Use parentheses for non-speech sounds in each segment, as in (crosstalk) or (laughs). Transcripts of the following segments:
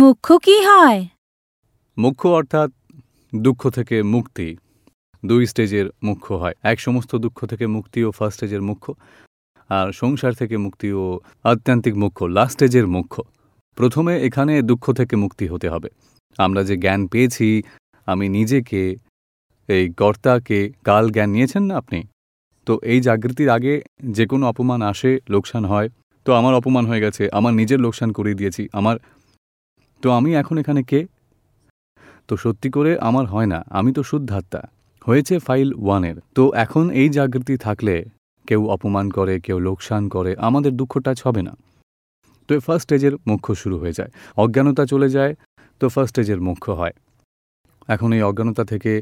মুখ্য কি হয়? মুখ্য অর্থাৎ দুঃখ থেকে মুক্তি। দুই স্টেজের মুখ্য হয়। এক সমস্ত দুঃখ থেকে মুক্তি ও ফার্স্ট স্টেজের মুখ্য, আর সংসার থেকে মুক্তি ও আত্যান্তিক মুখ্য, লাস্ট স্টেজের মুখ্য। প্রথমে এখানে দুঃখ থেকে মুক্তি হতে হবে। আমরা যে জ্ঞান পেয়েছি, আমি নিজেকে, এই কর্তাকে কাল জ্ঞান নিয়েছেন না আপনি? তো এই জাগৃতির আগে যে কোনো অপমান আসে, লোকসান হয়। তো আমার অপমান হয়ে গেছে, আমার নিজের লোকসান করিয়ে দিয়েছি, আমার তো আমি এখন এখানে কে? তো সত্যি করে আমার হয় না, আমি তো শুদ্ধাত্মা। হয়েছে ফাইল ওয়ানের। তো এখন এই জাগৃতি থাকলে কেউ অপমান করে, কেউ লোকসান করে, আমাদের দুঃখ টাচ হবে না। তো ফার্স্ট স্টেজের মুখ্য শুরু হয়ে যায়। অজ্ঞানতা চলে যায়, তো ফার্স্ট স্টেজের মুখ্য হয়। এখন এই অজ্ঞানতা থেকে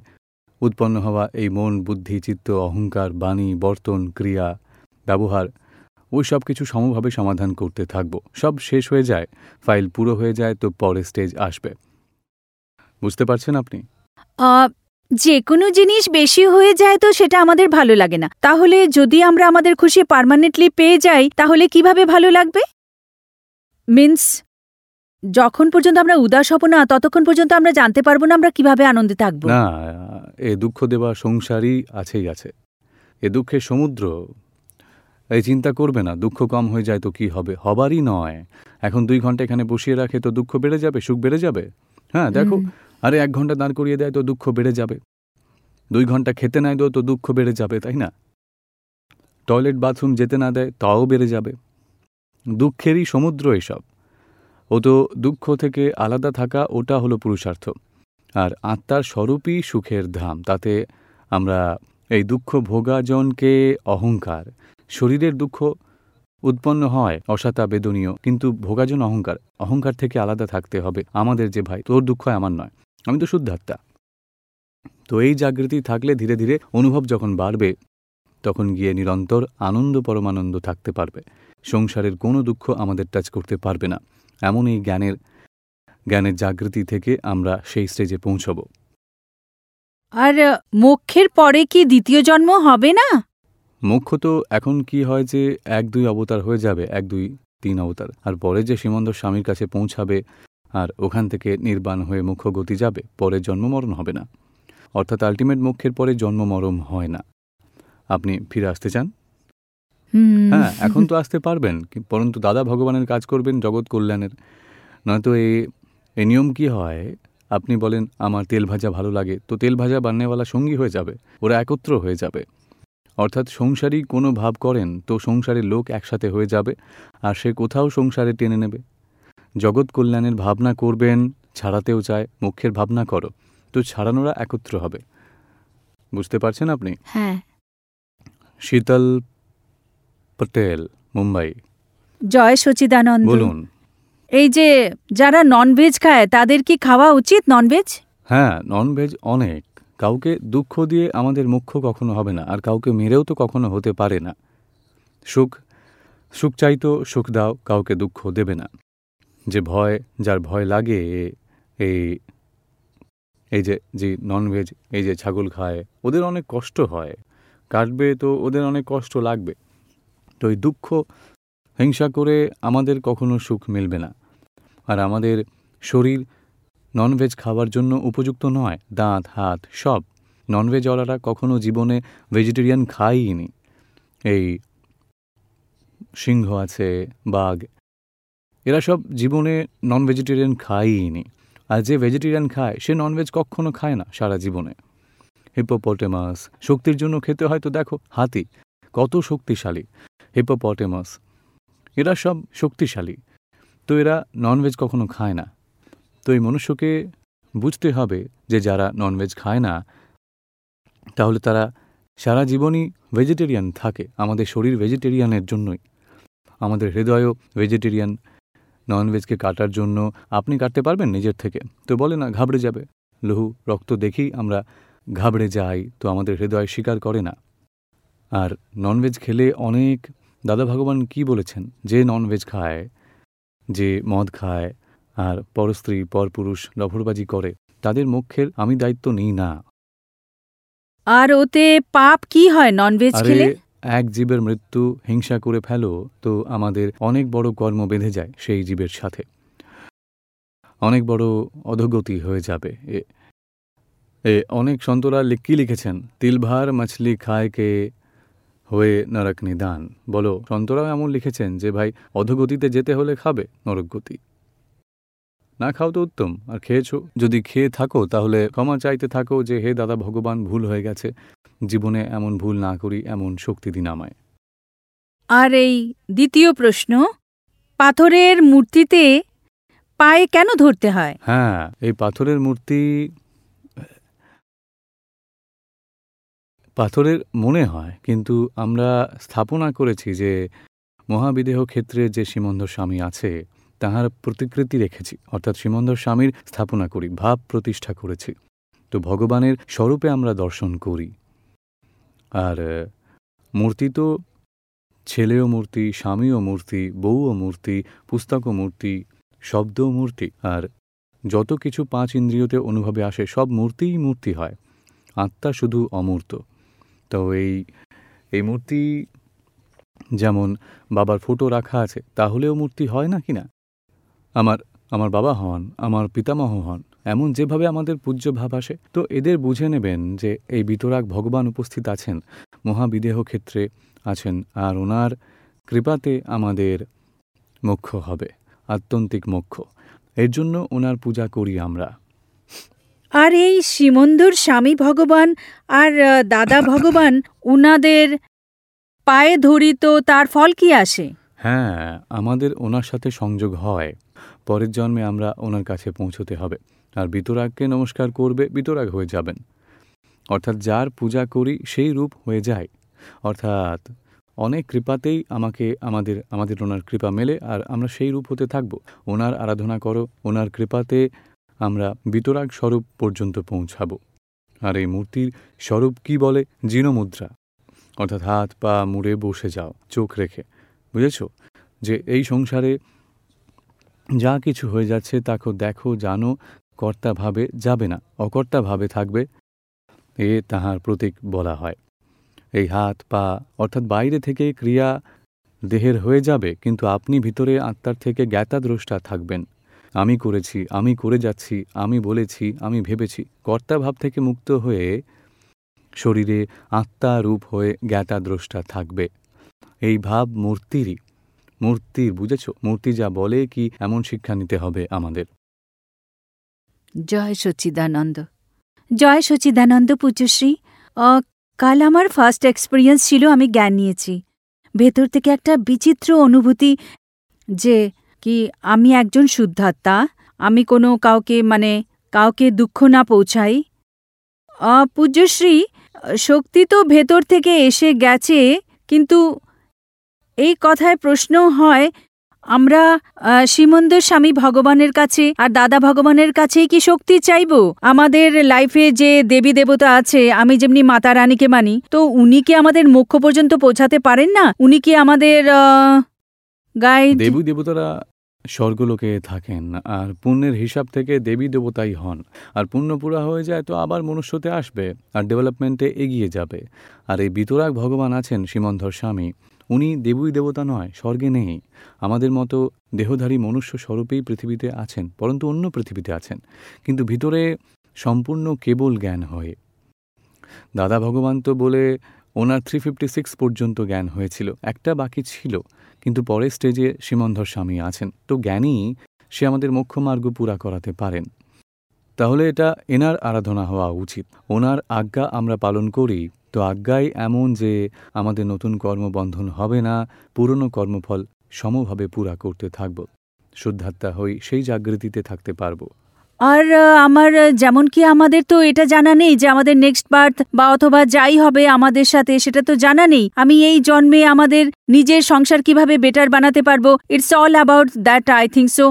উৎপন্ন হওয়া এই মন, বুদ্ধি, চিত্ত, অহংকার, বাণী, বর্তন, ক্রিয়া, ব্যবহার ওই সব কিছু সমভাবে সমাধান করতে থাকব। সব শেষ হয়ে যায় ফাইল পুরো হয়ে যায় তো পরের স্টেজ আসবে। বুঝতে পারছেন আপনি? যে কোনো জিনিস বেশি হয়ে যায় তো সেটা আমাদের ভালো লাগে না। তাহলে যদি আমরা আমাদের খুশি পার্মানেন্টলি পেয়ে যাই তাহলে কীভাবে ভালো লাগবে? মিন্স যখন পর্যন্ত আমরা উদাস হব না ততক্ষণ পর্যন্ত আমরা জানতে পারব না আমরা কীভাবে আনন্দে থাকব। না এ দুঃখ দেওয়া সংসারই আছেই আছে। এ দুঃখের সমুদ্র এই চিন্তা করবে না দুঃখ কম হয়ে যায় তো কি হবে? হবারই নয়। এখন দুই ঘণ্টা এখানে বসিয়ে রাখে তো দুঃখ বেড়ে যাবে সুখ বেড়ে যাবে? হ্যাঁ দেখো আরে এক ঘণ্টা দাঁড় করিয়ে দেয় তো দুঃখ বেড়ে যাবে। দুই ঘণ্টা খেতে নাই দেয় তো দুঃখ বেড়ে যাবে তাই না? টয়লেট বাথরুম যেতে না দেয় তাও বেড়ে যাবে। দুঃখেরই সমুদ্র এসব। ও তো দুঃখ থেকে আলাদা থাকা ওটা হলো পুরুষার্থ। আর আত্মার স্বরূপই সুখের ধাম তাতে আমরা এই দুঃখ ভোগাজনকে অহংকার। শরীরের দুঃখ উৎপন্ন হয় অসাতা, বেদনীয়, কিন্তু ভোগাজন অহংকার। অহংকার থেকে আলাদা থাকতে হবে। আমাদের যে ভাই, তোর দুঃখ আমার নয়। আমি তো শুদ্ধাত্মা। তো এই জাগৃতি থাকলে ধীরে ধীরে অনুভব যখন বাড়বে, তখন গিয়ে নিরন্তর আনন্দ, পরমানন্দ থাকতে পারবে। সংসারের কোনো দুঃখ আমাদের টাচ করতে পারবে না। এমন এই জ্ঞানের জ্ঞানের জাগৃতি থেকে আমরা সেই স্টেজে পৌঁছব। আর, মোক্ষের পরে কি দ্বিতীয় জন্ম হবে না? মুখ্য তো এখন কি হয় যে এক দুই অবতার হয়ে যাবে এক দুই তিন অবতার। আর পরে যে সীমন্ত স্বামীর কাছে পৌঁছাবে আর ওখান থেকে নির্বাণ হয়ে মুখ্য গতি যাবে পরে জন্মমরণ হবে না। অর্থাৎ আলটিমেট মুখ্যের পরে জন্মমরণ হয় না। আপনি ফিরে আসতে চান? হ্যাঁ এখন তো আসতে পারবেন পরন্তু দাদা ভগবানের কাজ করবেন জগৎ কল্যাণের। নয়তো এই এ নিয়ম কি হয়? আপনি বলেন আমার তেল ভাজা ভালো লাগে। তো তেল ভাজা বান্নেওয়ালা সঙ্গী হয়ে যাবে ওরা একত্র হয়ে যাবে। অর্থাৎ সংসারী কোনো ভাব করেন তো সংসারের লোক একসাথে হয়ে যাবে আর সে কোথাও সংসারে টেনে নেবে। জগৎ কল্যাণের ভাবনা করবেন ছাড়াতেও চায় মুখ্যের ভাবনা করো তো ছাড়ানোরা একত্র হবে। বুঝতে পারছেন আপনি? হ্যাঁ। শীতল পটেল মুম্বাই। জয় সচিদানন্দ। বলুন। এই যে যারা ননভেজ খায় তাদের কি খাওয়া উচিত ননভেজ হ্যাঁ ননভেজ অনেক। কাউকে দুঃখ দিয়ে আমাদের মুখ্য কখনো হবে না, আর কাউকে মেরেও তো কখনো হতে পারে না। সুখ সুখ চাইতো সুখ দাও, কাউকে দুঃখ দেবে না। যে ভয়, যার ভয় লাগে এই এই যে যে ননভেজ এই যে ছাগল খায়, ওদের অনেক কষ্ট হয়। কাটবে তো ওদের অনেক কষ্ট লাগবে। তো এই দুঃখ, হিংসা করে আমাদের কখনো সুখ মিলবে না। আর আমাদের শরীর ননভেজ খাওয়ার জন্য উপযুক্ত নয়, দাঁত, হাত, সব। ননভেজওয়ালারা কখনো জীবনে ভেজিটেরিয়ান খায়ইনি এই সিংহ আছে, বাঘ, এরা সব জীবনে নন ভেজিটেরিয়ান খায়ইনি আর যে ভেজিটেরিয়ান খায়, সে ননভেজ কখনো খায় না সারা জীবনে। হিপোপটেমাস শক্তির জন্য খেতে হয়তো দেখো, হাতি, কত শক্তিশালী। হিপোপটেমাস এরা সব শক্তিশালী। তো এরা ননভেজ কখনো খায় না। তো এই মনুষ্যকে বুঝতে হবে যে যারা ননভেজ খায় না, তাহলে তারা সারা জীবনই ভেজিটেরিয়ান থাকে, আমাদের শরীর ভেজিটেরিয়ানের জন্যই। আমাদের হৃদয়ও ভেজিটেরিয়ান ননভেজকে কাটার জন্য আপনি কাটতে পারবেন নিজের থেকে। তো বলে না, ঘাবড়ে যাবে। লহু, রক্ত দেখি আমরা ঘাবড়ে যাই, তো আমাদের হৃদয় স্বীকার করে না। আর ননভেজ খেলে অনেক, দাদা ভগবান কি বলেছেন? যে ননভেজ খায়, যে মদ খায় আর পরস্ত্রী পরপুরুষ লভরবাজি করে। তাদের মুখের আমি দায়িত্ব নিই না। আর ওতে পাপ কি হয় ননভেজ খেলে? এক জীবের মৃত্যু হিংসা করে ফেলো তো আমাদের অনেক বড় কর্ম বেঁধে যায় সেই জীবের সাথে। অনেক বড় অধোগতি হয়ে যাবে। এ এ অনেক সন্তরা কি লিখেছেন? তিলভার মাছলি খায় কে হয়ে নরক নিদান। বলো সন্তরাও এমন লিখেছেন যে ভাই অধোগতিতে যেতে হলে খাবে নরকগতি না খাও তো উত্তম। আর খেয়েছো? যদি খেয়ে থাকো তাহলে ক্ষমা চাইতে থাকো যে হে দাদা ভগবান ভুল হয়ে গেছে। জীবনে এমন ভুল না করি এমন শক্তি দিন আমায়। আর এই দ্বিতীয় প্রশ্ন পাথরের মূর্তিতে পায়ে কেন ধরতে হয়? হ্যাঁ এই পাথরের মূর্তি পাথরের মনে হয় কিন্তু আমরা স্থাপনা করেছি যে মহাবিদেহ ক্ষেত্রে যে সীমন্ধর স্বামী আছে তাহার প্রতিকৃতি রেখেছি, অর্থাৎ সীমন্ধর স্বামীর স্থাপনা করি, ভাব প্রতিষ্ঠা করেছি। তো ভগবানের স্বরূপে আমরা দর্শন করি। আর মূর্তি তো ছেলেও মূর্তি, স্বামীও মূর্তি, বউও মূর্তি, পুস্তকও মূর্তি, শব্দও মূর্তি, আর যত কিছু পাঁচ ইন্দ্রিয়তে অনুভবে আসে, সব মূর্তিই মূর্তি হয়। আত্মা শুধু অমূর্ত। তো এই এই মূর্তি যেমন বাবার ফটো রাখা আছে, তাহলেও মূর্তি হয় না কি না? আমার আমার বাবা হন আমার পিতামহ হন এমন যেভাবে আমাদের পূজ্য ভাব আসে তো এদের বুঝে নেবেন যে এই বিতরাগ ভগবান উপস্থিত আছেন মহাবিদেহ ক্ষেত্রে আছেন আর ওনার কৃপাতে আমাদের মোক্ষ হবে আত্যন্তিক মোক্ষ। এর জন্য ওনার পূজা করি আমরা। আর এই শ্রীমন্ধুর স্বামী ভগবান আর দাদা ভগবান উনাদের পায়ে ধরি তো তার ফল কি আসে? হ্যাঁ আমাদের ওনার সাথে সংযোগ হয়। পরের জন্মে আমরা ওনার কাছে পৌঁছতে হবে। আর বিতরাগকে নমস্কার করবে বিতরাগ হয়ে যাবেন। অর্থাৎ যার পূজা করি সেই রূপ হয়ে যায়। অর্থাৎ অনেক কৃপাতেই আমাকে আমাদের আমাদের ওনার কৃপা মেলে আর আমরা সেই রূপ হতে থাকব। ওনার আরাধনা করো, ওনার কৃপাতে আমরা বিতরাগ স্বরূপ পর্যন্ত পৌঁছাবো। আর এই মূর্তির স্বরূপ কি বলে? জিনমুদ্রা। অর্থাৎ হাত পা মুড়ে বসে যাও, চোখ রেখে। বুঝেছ? যে এই সংসারে যা কিছু হয়ে যাচ্ছে তাকে দেখো, জানো কর্তাভাবে যাবে না অকর্তাভাবে থাকবে, এ তাহার প্রতীক বলা হয়। এই হাত, পা, অর্থাৎ বাইরে থেকে ক্রিয়া দেহের হয়ে যাবে, কিন্তু আপনি ভিতরে আত্মার থেকে জ্ঞাতাদ্রষ্টা থাকবেন। আমি করেছি, আমি করে যাচ্ছি, আমি বলেছি, আমি ভেবেছি। কর্তাভাব থেকে মুক্ত হয়ে শরীরে আত্মা রূপ হয়ে জ্ঞাতাদ্রষ্টা থাকবে। এই ভাব মূর্তিরই। মূর্তির বুঝেছ? মূর্তি যা বলে কি এমন শিক্ষা নিতে হবে আমাদের। জয় সচিদানন্দ। জয় সচিদানন্দ পুজশ্রী আহ, কাল আমার ফার্স্ট এক্সপিরিয়েন্স ছিল আমি জ্ঞান নিয়েছি। ভেতর থেকে একটা বিচিত্র অনুভূতি যে কি আমি একজন শুদ্ধাত্মা আমি কোনো কাউকে মানে কাউকে দুঃখ না পৌঁছাই। পূজ্যশ্রী শক্তি তো ভেতর থেকে এসে গেছে কিন্তু এই কথায় প্রশ্ন হয় আমরা আহ, শ্রীমন্দ স্বামী ভগবানের কাছে আর দাদা ভগবানের কাছেই কি শক্তি চাইব? আমাদের লাইফে যে দেবী দেবতা আছে আমি যেমনি মাতা রানীকে মানি তো উনি কি আমাদের মোক্ষ পর্যন্ত পৌঁছাতে পারেন না? উনি কি আমাদের গাইড দেবী দেবতারা স্বর্গলোকে থাকেন আর পুণ্যের হিসাব থেকে দেবী দেবতাই হন। আর পুণ্য পুরা হয়ে যায় তো আবার মনুষ্যতে আসবে আর ডেভেলপমেন্টে এগিয়ে যাবে। আর এই বিতরাগ ভগবান আছেন সীমন্ধর স্বামী। উনি দেবী দেবতা নয়, স্বর্গে নেই। আমাদের মতো দেহধারী মনুষ্য স্বরূপেই পৃথিবীতে আছেন, পরন্তু অন্য পৃথিবীতে আছেন। কিন্তু ভিতরে সম্পূর্ণ কেবল জ্ঞান হয়ে। দাদা ভগবান তো বলে, ওনার থ্রি ফিফটি সিক্স পর্যন্ত জ্ঞান হয়েছিল। একটা বাকি ছিল, কিন্তু পরের স্টেজে সীমন্ধর স্বামী আছেন। তো জ্ঞানী সে আমাদের মোক্ষ মার্গ পুরা করাতে পারেন। তাহলে এটা এনার আরাধনা হওয়া উচিত। ওনার আজ্ঞা আমরা পালন করি তো আজ্ঞাই এমন যে আমাদের নতুন কর্মবন্ধন হবে না, পুরনো কর্মফল সমভাবে পুরা করতে থাকব। শুদ্ধাত্মা হই সেই জাগৃতিতে থাকতে পারব। আর আমার যেমন কি আমাদের তো এটা জানা নেই যে আমাদের নেক্সট বার্থ বা অথবা যাই হবে আমাদের সাথে, সেটা তো জানা নেই। আমি এই জন্মে আমাদের নিজের সংসার কীভাবে বেটার বানাতে পারব? It's all about that I think so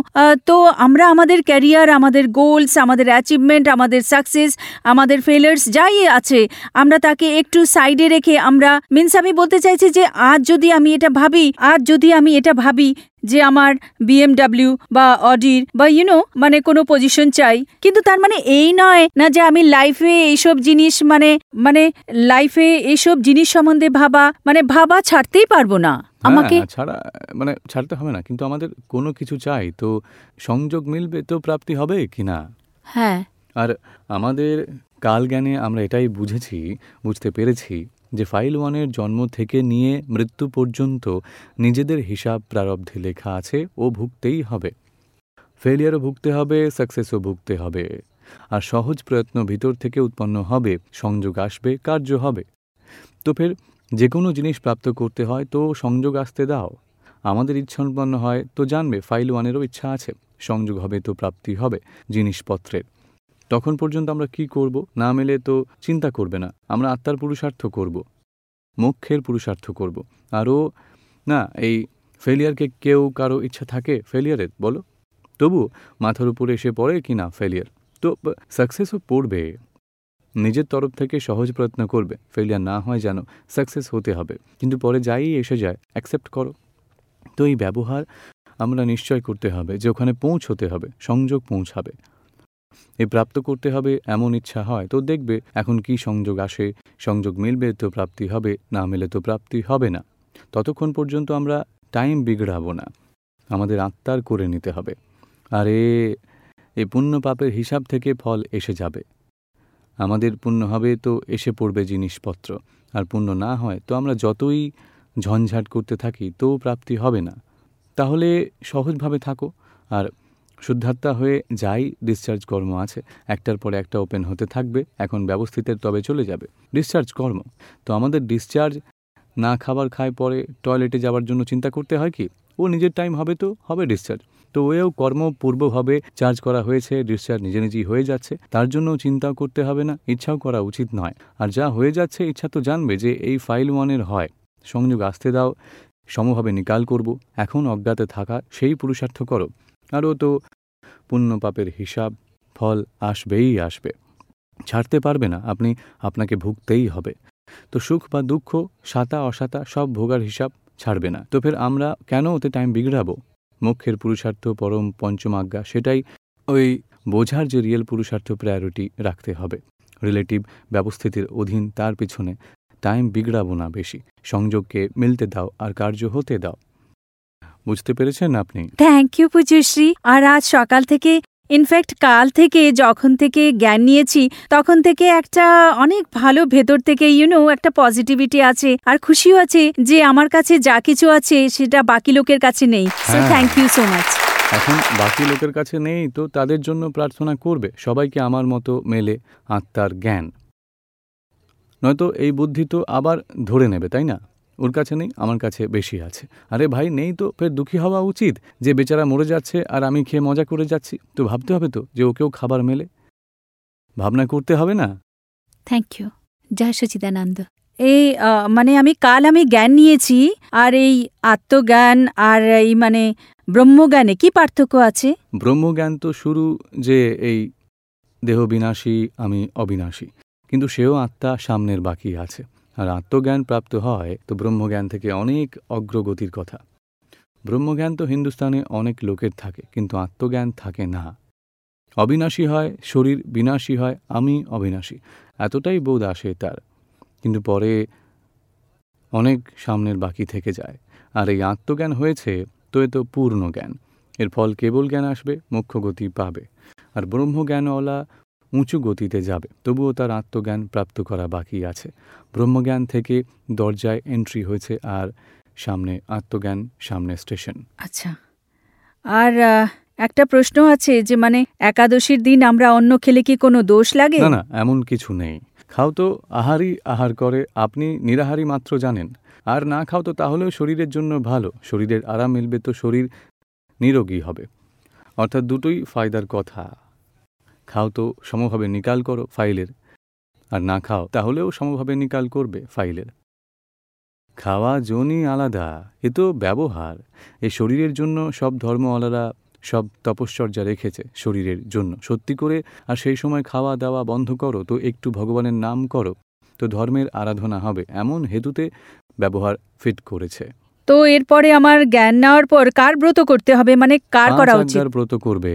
তো আমরা আমাদের ক্যারিয়ার আমাদের গোলস আমাদের অ্যাচিভমেন্ট আমাদের সাকসেস আমাদের ফেলার্স যাই আছে, আমরা তাকে একটু সাইডে রেখে আমরা মিন্স আমি বলতে চাইছি যে আজ যদি আমি এটা ভাবি, আজ যদি আমি এটা ভাবি যে আমার বিএমডাব্লিউ বা অডির বা ইউনো মানে কোনো পজিশন চাই, কিন্তু তার মানে এই নয় না যে আমি লাইফে এইসব জিনিস মানে মানে লাইফে এইসব জিনিস সম্বন্ধে ভাবা মানে ভাবা ছাড়তেই পারব না। না। আমাকে হ্যাঁ, ছাড়া মানে ছাড়তে হবে না কিন্তু আমাদের কোনো কিছু চাই তো সংযোগ মিলবে তো প্রাপ্তি হবে কি না? হ্যাঁ। আর আমাদের কাল জ্ঞানে আমরা এটাই বুঝেছি বুঝতে পেরেছি যে ফাইল ওয়ানের জন্ম থেকে নিয়ে মৃত্যু পর্যন্ত নিজেদের হিসাব প্রারব্ধে লেখা আছে ও ভুগতেই হবে। ফেলিয়ারও ভুগতে হবে সাকসেসও ভুগতে হবে। আর সহজ প্রয়ত্ন ভিতর থেকে উৎপন্ন হবে সংযোগ আসবে কার্য হবে। তো ফের যে কোনো জিনিস প্রাপ্ত করতে হয়, তো সংযোগ আসতে দাও। আমাদের ইচ্ছা উৎপন্ন হয়, তো জানবে, ফাইল ওয়ানেরও ইচ্ছা আছে। সংযোগ হবে, তো প্রাপ্তি হবে, জিনিসপত্রের। তখন পর্যন্ত আমরা কি করব? না মেলে তো চিন্তা করবে না। আমরা আত্মার পুরুষার্থ করব। মুখ্যের পুরুষার্থ করব। আরও, না, এই ফেলিয়ারকে কেউ কারও ইচ্ছা থাকে ফেলিয়ারের বলো। তবু, মাথার উপরে এসে পড়ে কি না, ফেলিয়ার? তো সাকসেসও পড়বে। নিজের তরফ থেকে সহজ প্রয়ত্ন করবে ফেলিয়ার না হয় যেন সাকসেস হতে হবে। কিন্তু পরে যাই এসে যায় অ্যাকসেপ্ট করো। তো এই ব্যবহার আমরা নিশ্চয় করতে হবে, যে ওখানে পৌঁছতে হবে, সংযোগ পৌঁছাবে। এ প্রাপ্ত করতে হবে এমন ইচ্ছা হয়, তো দেখবে এখন কি সংযোগ আসে, সংযোগ মিলবে তো প্রাপ্তি হবে, না মিলে তো প্রাপ্তি হবে না। ততক্ষণ পর্যন্ত আমরা টাইম বিগড়াবো না, আমাদের আত্মার করে নিতে হবে। আরে, এ পুণ্য পাপের হিসাব থেকে ফল এসে যাবে। আমাদের পুণ্য হবে তো এসে পড়বে জিনিসপত্র। আর পুণ্য না হয় তো আমরা যতই ঝঞ্ঝাট করতে থাকি তো প্রাপ্তি হবে না। তাহলে সহজভাবে থাকো। আর শুদ্ধাত্মা হয়ে যাই ডিসচার্জ কর্ম আছে। একটার পরে একটা ওপেন হতে থাকবে। এখন ব্যবস্থিতের তবে চলে যাবে। ডিসচার্জ কর্ম। তো আমাদের ডিসচার্জ না খাবার খায় পরে টয়লেটে যাওয়ার জন্য চিন্তা করতে হয় কি? ও নিজের টাইম হবে তো, হবে ডিসচার্জ তো ওয়েও কর্ম পূর্বভাবে চার্জ করা হয়েছে ডিসচার্জ নিজে নিজেই হয়ে যাচ্ছে, তার জন্য চিন্তাও করতে হবে না, ইচ্ছাও করা উচিত নয়। আর যা হয়ে যাচ্ছে, ইচ্ছা তো জানবে যে এই ফাইল ওয়ানের হয়। সংযোগ আসতে দাও, সমভাবে নিকাল করব, এখন অজ্ঞাতে থাকা, সেই পুরুষার্থ করো আরও তো পুণ্য পাপের হিসাব, ফল আসবেই আসবে। ছাড়তে পারবে না, আপনি আপনাকে ভুগতেই হবে। তো সুখ বা দুঃখ, সাতা অসাতা, সব ভোগার হিসাব ছাড়বে না। তো ফের আমরা কেন ওতে টাইম বিগড়াবো? মুখ্যের পুরুষার্থ, পরম পঞ্চম আজ্ঞা, সেটাই ওই বোঝার যে রিয়েল পুরুষার্থ প্রায়োরিটি রাখতে হবে। রিলেটিভ ব্যবস্থিতির অধীন তার পিছনে টাইম বিগড়াবো না বেশি। সংযোগকে মিলতে দাও আর কার্য হতে দাও। বুঝতে পেরেছেন আপনি? থ্যাংক ইউ পুজুশ্রী আর আজ সকাল থেকে ইনফ্যাক্ট কাল থেকে যখন থেকে জ্ঞান নিয়েছি তখন থেকে একটা অনেক ভালো ভেতর থেকে ইউনো একটা পজিটিভিটি আছে। আর খুশিও আছে যে আমার কাছে যা কিছু আছে সেটা বাকি লোকের কাছে নেই। So. Thank you so much এখন বাকি লোকের কাছে নেই তো তাদের জন্য প্রার্থনা করবে। সবাইকে আমার মতো মেলে আত্মার জ্ঞান। নয়তো এই বুদ্ধি তো আবার ধরে নেবে তাই না? ওর কাছে নেই আমার কাছে বেশি আছে। আরে ভাই নেই তো ফের দুঃখী হওয়া উচিত যে বেচারা মরে যাচ্ছে আর আমি খেয়ে মজা করে যাচ্ছি। তো ভাবতে হবে তো যে ওকেও খাবার মেলে। ভাবনা করতে হবে না? থ্যাংক ইউ জয় সচিদানন্দ এই মানে আমি কাল আমি জ্ঞান নিয়েছি আর এই আত্মজ্ঞান আর এই মানে ব্রহ্মজ্ঞানে কি পার্থক্য আছে? ব্রহ্মজ্ঞান তো শুরু যে এই দেহ বিনাশী আমি অবিনাশী। কিন্তু সেও আত্মা সামনের বাকি আছে। আর আত্মজ্ঞান প্রাপ্ত হয় তো ব্রহ্মজ্ঞান থেকে অনেক অগ্রগতির কথা। ব্রহ্মজ্ঞান তো হিন্দুস্তানে অনেক লোকের থাকে, কিন্তু আত্মজ্ঞান থাকে না। অবিনাশী হয়, শরীর বিনাশী হয়, আমি অবিনাশী। এতটাই বোধ আসে তার, কিন্তু পরে অনেক সামনের বাকি থেকে যায়। আর এই আত্মজ্ঞান হয়েছে তো এ তো পূর্ণ জ্ঞান এর ফল কেবল জ্ঞান আসবে মুখ্য গতি পাবে। আর ব্রহ্মজ্ঞানওয়ালা উঁচু গতিতে যাবে তবুও তার আত্মজ্ঞান প্রাপ্ত করা বাকি আছে। ব্রহ্মজ্ঞান থেকে দরজায় এন্ট্রি হয়েছে আর সামনে আত্মজ্ঞান সামনে স্টেশন আচ্ছা। আর একটা প্রশ্ন আছে যে মানে একাদশীর দিন আমরা অন্য খেলে কি কোনো দোষ লাগে? না না এমন কিছু নেই। খাও তো আহারই আহার করে আপনি নিরাহারই মাত্র জানেন। আর না খাও তো তাহলেও শরীরের জন্য ভালো শরীরের আরাম মিলবে তো শরীর নিরোগী হবে। অর্থাৎ দুটোই ফায়দার কথা। খাও তো সমভাবে নিকাল করো ফাইলের। আর না খাও তাহলেও সমভাবে নিকাল করবে ফাইলের। খাওয়া জনই আলাদা এ তো ব্যবহার। এই শরীরের জন্য সব ধর্মওয়ালারা সব তপশ্চর্যা রেখেছে শরীরের জন্য। সত্যি করে আর সেই সময় খাওয়া দাওয়া বন্ধ করো তো একটু ভগবানের নাম করো তো ধর্মের আরাধনা হবে এমন হেতুতে ব্যবহার ফিট করেছে। তো এরপরে আমার জ্ঞান নেওয়ার পর কার ব্রত করতে হবে? মানে কার করা উচিত? ব্রত করবে।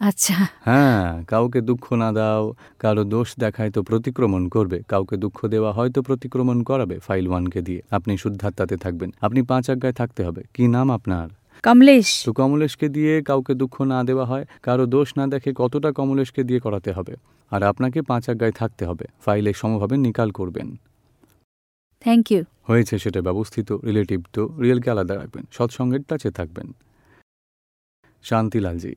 আচ্ছা। হ্যাঁ কাউকে দুঃখ না দাও কারও দোষ দেখায় তো প্রতিক্রমণ করবে। কাউকে দুঃখ দেওয়া হয়তো প্রতিক্রমণ করাবে ফাইল ওয়ানকে দিয়ে। আপনি শুদ্ধাত্মাতে থাকবেন। আপনি পাঁচ আজ্ঞায় থাকতে হবে। কি নাম আপনার? কমলেশ। তো কমলেশকে দিয়ে কাউকে দুঃখ না দেওয়া হয় কারও দোষ না দেখে কতটা কমলেশকে দিয়ে করাতে হবে? আর আপনাকে পাঁচ আজ্ঞায় থাকতে হবে। ফাইলে সমভাবে নিকাল করবেন। Thank you. হয়েছে সেটা ব্যবস্থিত রিলেটিভ তো রিয়েলকে আলাদা রাখবেন সৎসঙ্গের টাচে থাকবেন। শান্তিলালজি।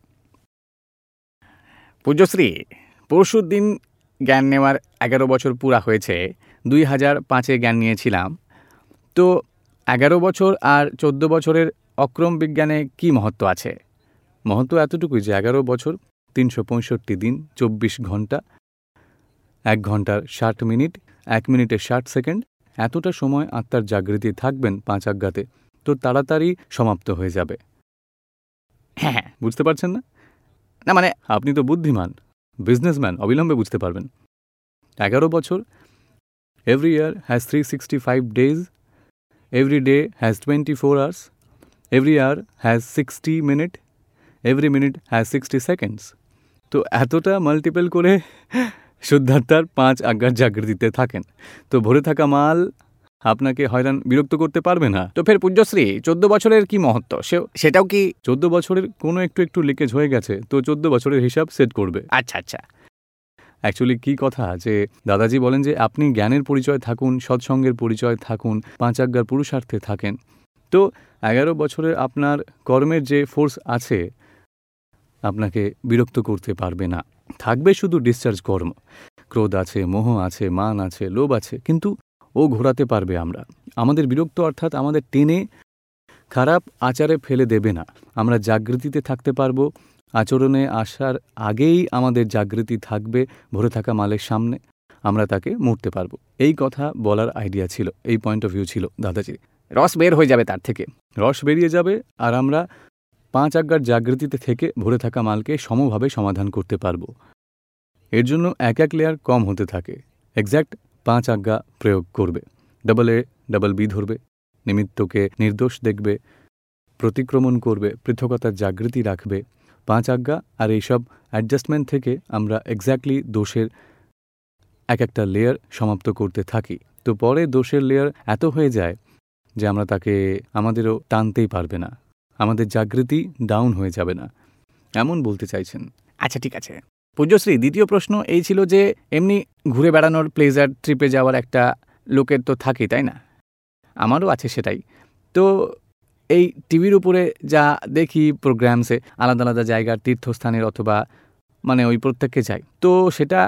পূজ্যশ্রী, পরশুর দিন জ্ঞান নেওয়ার এগারো বছর পুরা হয়েছে, দুই হাজার পাঁচে জ্ঞান নিয়েছিলাম। তো এগারো বছর আর চোদ্দ বছরের অক্রম বিজ্ঞানে কি মহত্ব আছে? মহত্ব এতটুকুই যে এগারো বছর, তিনশো পঁয়ষট্টি দিন, চব্বিশ ঘণ্টা, এক ঘণ্টার ষাট মিনিট, এক মিনিটে ষাট সেকেন্ড, এতটা সময় আত্মার জাগৃতি থাকবেন পাঁচ আজ্ঞাতে তো তাড়াতাড়ি সমাপ্ত হয়ে যাবে। হ্যাঁ হ্যাঁ বুঝতে পারছেন না? না মানে আপনি তো বুদ্ধিমান বিজনেসম্যান অবিলম্বে বুঝতে পারবেন। এগারো বছর every year has three sixty five days every day has twenty four hours every year has sixty minute every minute has sixty seconds তো এতটা মাল্টিপল করে (laughs) শুদ্ধাত্মার পাঁচ আজ্ঞার জাগৃতিতে থাকেন। তো ভরে থাকা মাল আপনাকে হয়রান বিরক্ত করতে পারবে না। তো ফের পূজ্যশ্রী চোদ্দ বছরের কি মহত্ব? সে সেটাও কি চোদ্দ বছরের কোনো একটু একটু লিকেজ হয়ে গেছে তো চোদ্দ বছরের হিসাব সেট করবে। আচ্ছা আচ্ছা। অ্যাকচুয়ালি কি কথা যে দাদাজি বলেন যে আপনি জ্ঞানের পরিচয় থাকুন সৎসঙ্গের পরিচয় থাকুন পাঁচ আজ্ঞার পুরুষার্থে থাকেন। তো এগারো বছরের আপনার কর্মের যে ফোর্স আছে আপনাকে বিরক্ত করতে পারবে না। থাকবে শুধু ডিসচার্জ কর্ম। ক্রোধ আছে মোহ আছে মান আছে লোভ আছে কিন্তু ও ঘোরাতে পারবে আমরা। আমাদের বিরক্ত অর্থাৎ আমাদের টেনে খারাপ আচারে ফেলে দেবে না। আমরা জাগৃতিতে থাকতে পারব। আচরণে আসার আগেই আমাদের জাগৃতি থাকবে ভরে থাকা মালের সামনে। আমরা তাকে মুড়তে পারব। এই কথা বলার আইডিয়া ছিল। এই পয়েন্ট অফ ভিউ ছিল দাদাজি। রস বের হয়ে যাবে তার থেকে। রস বেরিয়ে যাবে আর আমরা পাঁচ আজ্ঞার জাগৃতিতে থেকে ভরে থাকা মালকে সমভাবে সমাধান করতে পারব। এর জন্য এক এক লেয়ার কম হতে থাকে। এক্স্যাক্ট পাঁচ আজ্ঞা প্রয়োগ করবে। ডাবল এ ডাবল বি ধরবে। নিমিত্তকে নির্দোষ দেখবে। প্রতিক্রমণ করবে। পৃথকতার জাগৃতি রাখবে। পাঁচ আজ্ঞা আর এইসব অ্যাডজাস্টমেন্ট থেকে আমরা এক্স্যাক্টলি দোষের এক একটা লেয়ার সমাপ্ত করতে থাকি। তো পরে দোষের লেয়ার এত হয়ে যায় যে আমরা তাকে আমাদেরও টানতেই পারবে না। আমাদের জাগৃতি ডাউন হয়ে যাবে না। এমন বলতে চাইছেন। আচ্ছা ঠিক আছে। পূজ্যশ্রী দ্বিতীয় প্রশ্ন এই ছিল যে এমনি ঘুরে বেড়ানোর প্লেজার ট্রিপে যাওয়ার একটা লোকের তো থাকেই, তাই না? আমারও আছে সেটাই। তো এই টিভির উপরে যা দেখি প্রোগ্রামসে আলাদা আলাদা জায়গার তীর্থস্থানের অথবা মানে ওই প্রত্যেককে যাই, তো সেটা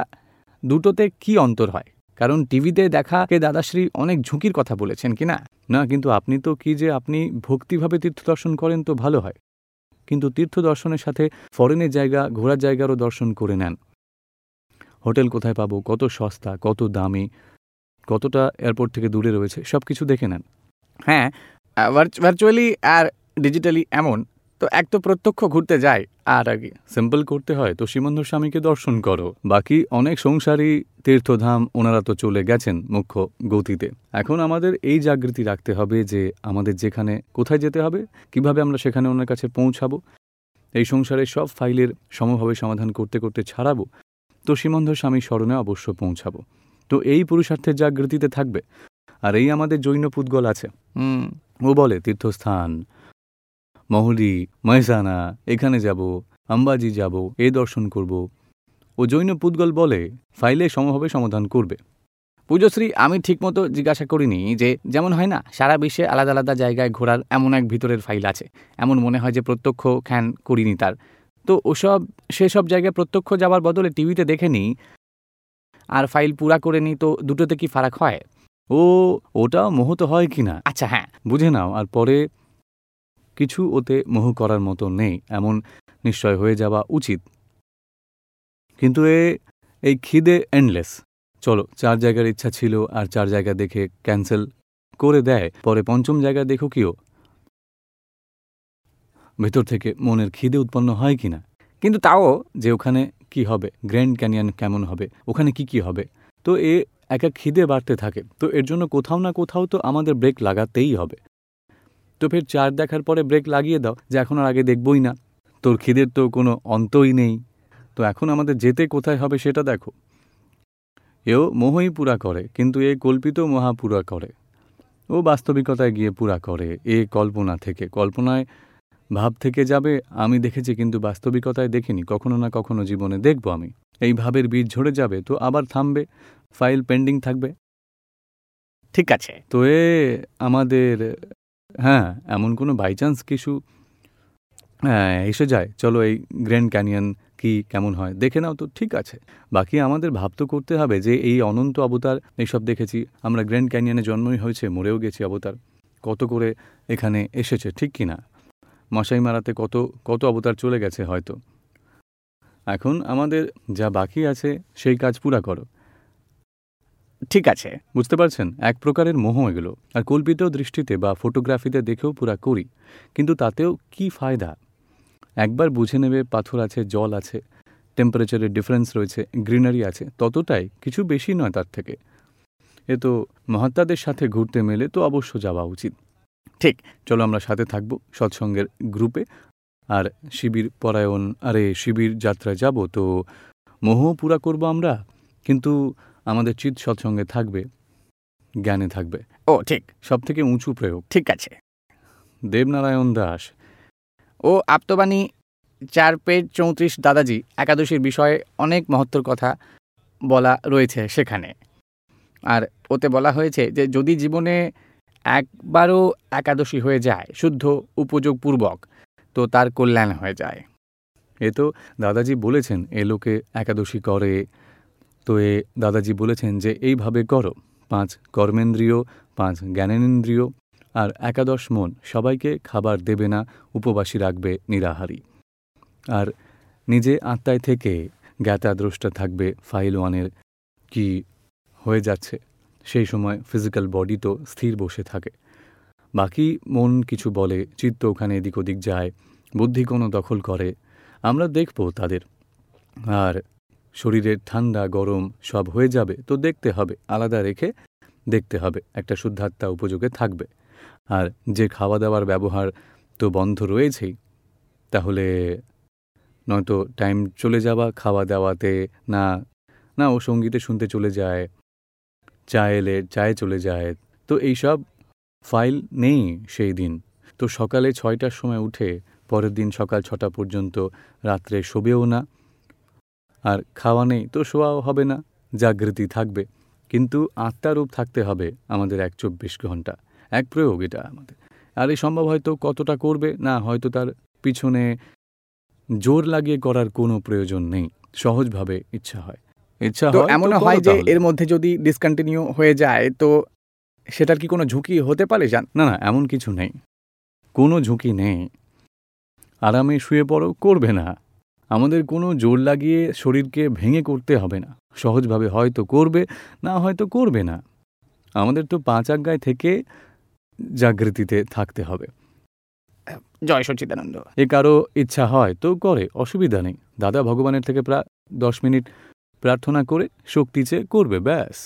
দুটোতে কি অন্তর হয়? কারণ টিভিতে দেখাকে দাদাশ্রী অনেক ঝুঁকির কথা বলেছেন, কি না? না, কিন্তু আপনি তো কি যে আপনি ভক্তিভাবে তীর্থ দর্শন করেন তো ভালো হয়। কিন্তু তীর্থ দর্শনের সাথে ফরেনের জায়গা, ঘোরার জায়গারও দর্শন করে নেন। হোটেল কোথায় পাবো? কত সস্তা? কত দামি? কতটা এয়ারপোর্ট থেকে দূরে রয়েছে? সব কিছু দেখে নেন। হ্যাঁ ভার্চুয়ালি আর ডিজিটালি এমন তো এক তো প্রত্যক্ষ ঘুরতে যায় আর আগে। সিম্পল করতে হয়। তো সীমন্ধর স্বামীকে দর্শন করো। বাকি অনেক সংসারী তীর্থধাম ওনারা তো চলে গেছেন মুখ্য গতিতে। এখন আমাদের এই জাগৃতি রাখতে হবে যে আমাদের যেখানে কোথায় যেতে হবে কীভাবে আমরা সেখানে ওনার কাছে পৌঁছাবো এই সংসারের সব ফাইলের সমভাবে সমাধান করতে করতে ছাড়াবো তো সীমন্ধর স্বামীর স্মরণে অবশ্য পৌঁছাবো। তো এই পুরুষার্থের জাগৃতিতে থাকবে। আর এই আমাদের জৈন পুদ্গল আছে। হুম। ও বলে তীর্থস্থান মহুরি মহেসানা এখানে যাব আম্বাজি যাব এ দর্শন করব। ও জৈন পুদ্গল বলে ফাইলে সমভাবে সমাধান করবে। পূজশ্রী আমি ঠিকমতো জিজ্ঞাসা করিনি যে যেমন হয় না সারা বিশ্বে আলাদা আলাদা জায়গায় ঘোরার এমন এক ভিতরের ফাইল আছে। এমন মনে হয় যে প্রত্যক্ষ খ্যান করিনি তার। তো ওসব সেসব জায়গায় প্রত্যক্ষ যাওয়ার বদলে টিভিতে দেখে নিই। আর ফাইল পুরা করে নিই তো দুটোতে কি ফারাক হয়? ও ওটা মোহ তো হয় কি না আচ্ছা হ্যাঁ। বুঝে নাও আর পরে কিছু ওতে মোহ করার মতো নেই, এমন নিশ্চয় হয়ে যাওয়া উচিত। কিন্তু এ, এই খিদে এন্ডলেস চলো, চার জায়গার ইচ্ছা ছিল আর চার জায়গা দেখে ক্যান্সেল করে দেয়, পরে পঞ্চম জায়গা দেখো কিও। ভেতর থেকে মনের খিদে উৎপন্ন হয় কি না কিন্তু তাও, যে ওখানে কি হবে? গ্র্যান্ড ক্যানিয়ন কেমন হবে? ওখানে কি কি হবে? তো এ, একা খিদে বাড়তে থাকে। তো এর জন্য কোথাও না কোথাও তো আমাদের ব্রেক লাগাতেই হবে। তো ফের চার দেখার পরে ব্রেক লাগিয়ে দাও যে এখন আর আগে দেখবই না। তোর খিদের তো কোনো অন্তই নেই। তো এখন আমাদের যেতে কোথায় হবে সেটা দেখো। এও মোহই পুরা করে কিন্তু এ কল্পিত মহা পুরা করে। ও বাস্তবিকতায় গিয়ে পুরা করে এ কল্পনা থেকে। কল্পনায় ভাব থেকে যাবে আমি দেখেছি কিন্তু বাস্তবিকতায় দেখিনি। কখনো না কখনো জীবনে দেখব আমি। এই ভাবের বীজ ঝরে যাবে তো আবার থামবে ফাইল পেন্ডিং থাকবে। ঠিক আছে। তো এ আমাদের হ্যাঁ এমন কোনো বাই চান্স কিছু? হ্যাঁ এসে যায়। চলো এই গ্র্যান্ড ক্যানিয়ন কি কেমন হয়? দেখে নাও তো, ঠিক আছে। বাকি আমাদের ভাব তো করতে হবে যে এই অনন্ত অবতার, এইসব দেখেছি। আমরা গ্র্যান্ড ক্যানিয়নে জন্মই হয়েছে, মরেও গেছি অবতার। কত করে এখানে এসেছে, ঠিক কি না? মশাই মারাতে কত কত অবতার চলে গেছে হয়তো। এখন আমাদের যা বাকি আছে, সেই কাজ পুরা করো। ঠিক আছে। বুঝতে পারছেন? এক প্রকারের মোহ এগুলো। আর কল্পিত দৃষ্টিতে বা ফটোগ্রাফিতে দেখেও পুরা করি। কিন্তু তাতেও কি ফায়দা? একবার বুঝে নেবে পাথর আছে, জল আছে টেম্পারেচারের ডিফারেন্স রয়েছে গ্রিনারি আছে, ততটাই, কিছু বেশি নয় তার থেকে। এ তো মহাত্মাদের সাথে ঘুরতে মেলে তো অবশ্য যাওয়া উচিত। ঠিক। চলো আমরা সাথে থাকব সৎসঙ্গের গ্রুপে। আর শিবির পরায়ণ, আরে শিবির যাত্রায় যাব তো মোহ পুরা করব আমরা। কিন্তু আমাদের চিৎ সৎসঙ্গে থাকবে জ্ঞানে থাকবে। ও ঠিক। সব থেকে উঁচু প্রয়োগ। ঠিক আছে। দেবনারায়ণ দাস। ও আপ্তবাণী চার পেজ চৌত্রিশ দাদাজি একাদশীর বিষয়ে অনেক মহত্তর কথা বলা রয়েছে সেখানে। আর ওতে বলা হয়েছে যে যদি জীবনে একবারও একাদশী হয়ে যায় শুদ্ধ উপযোগপূর্বক তো তার কল্যাণ হয়ে যায়। এ তো দাদাজি বলেছেন এ লোকে একাদশী করে তো এ দাদাজি বলেছেন যে এইভাবে করো পাঁচ কর্মেন্দ্রিয়, পাঁচ জ্ঞানেন্দ্রিয়, আর একাদশ মন সবাইকে খাবার দেবে না, উপবাসী রাখবে নিরাহারি। আর নিজে আত্মায় থেকে জ্ঞাতা দ্রষ্টা থাকবে ফাইল ওয়ানের কি হয়ে যাচ্ছে, সেই সময় ফিজিক্যাল বডি তো স্থির বসে থাকে। বাকি মন কিছু বলে, চিত্ত ওখানে এদিক ওদিক যায়, বুদ্ধি কোনো দখল করে, আমরা দেখব তাদের। আর শরীরের ঠান্ডা, গরম সব হয়ে যাবে তো দেখতে হবে, আলাদা রেখে দেখতে হবে, একটা শুদ্ধাত্মা উপযোগে থাকবে। আর যে খাওয়া দাওয়ার ব্যবহার তো বন্ধ রয়েছেই, তাহলে নয়তো টাইম চলে যাওয়া খাওয়া দাওয়াতে না না ও সঙ্গীতে শুনতে চলে যায়, চা এলে চায়ে চলে যায়, তো এইসব ফাইল নেই সেই দিন। তো সকালে ছয়টার সময় উঠে পরের দিন সকাল ছটা পর্যন্ত রাত্রে শোবেও না আর খাওয়া নেই তো শোয়াও হবে না জাগৃতি থাকবে। কিন্তু আত্মারূপ থাকতে হবে আমাদের এক চব্বিশ ঘণ্টা এক প্রয়োগ এটা আমাদের। আর এই সম্ভব হয়তো কতটা করবে না হয়তো তার পিছনে জোর লাগিয়ে করার কোনো প্রয়োজন নেই সহজভাবে ইচ্ছা হয়। ইচ্ছা হয় করো হয় যে এর মধ্যে যদি ডিসকন্টিনিউ হয়ে যায় তো সেটার কি কোনো ঝুঁকি হতে পারে জান? না না এমন কিছু নেই। কোনো ঝুঁকি নেই। আরামে শুয়ে পড়ো করবে না। আমাদের কোনো জোর লাগিয়ে শরীরকে ভেঙে করতে হবে না। সহজভাবে হয়তো করবে না হয়তো করবে না। আমাদের তো পাঁচ আজ্ঞায় থেকে জাগৃতিতে থাকতে হবে। জয় সচ্চিদানন্দ। এ কারও ইচ্ছা হয় তো করে অসুবিধা নেই। দাদা ভগবানের থেকে প্রায় দশ মিনিট প্রার্থনা করে শক্তি চেয়ে করবে ব্যাস।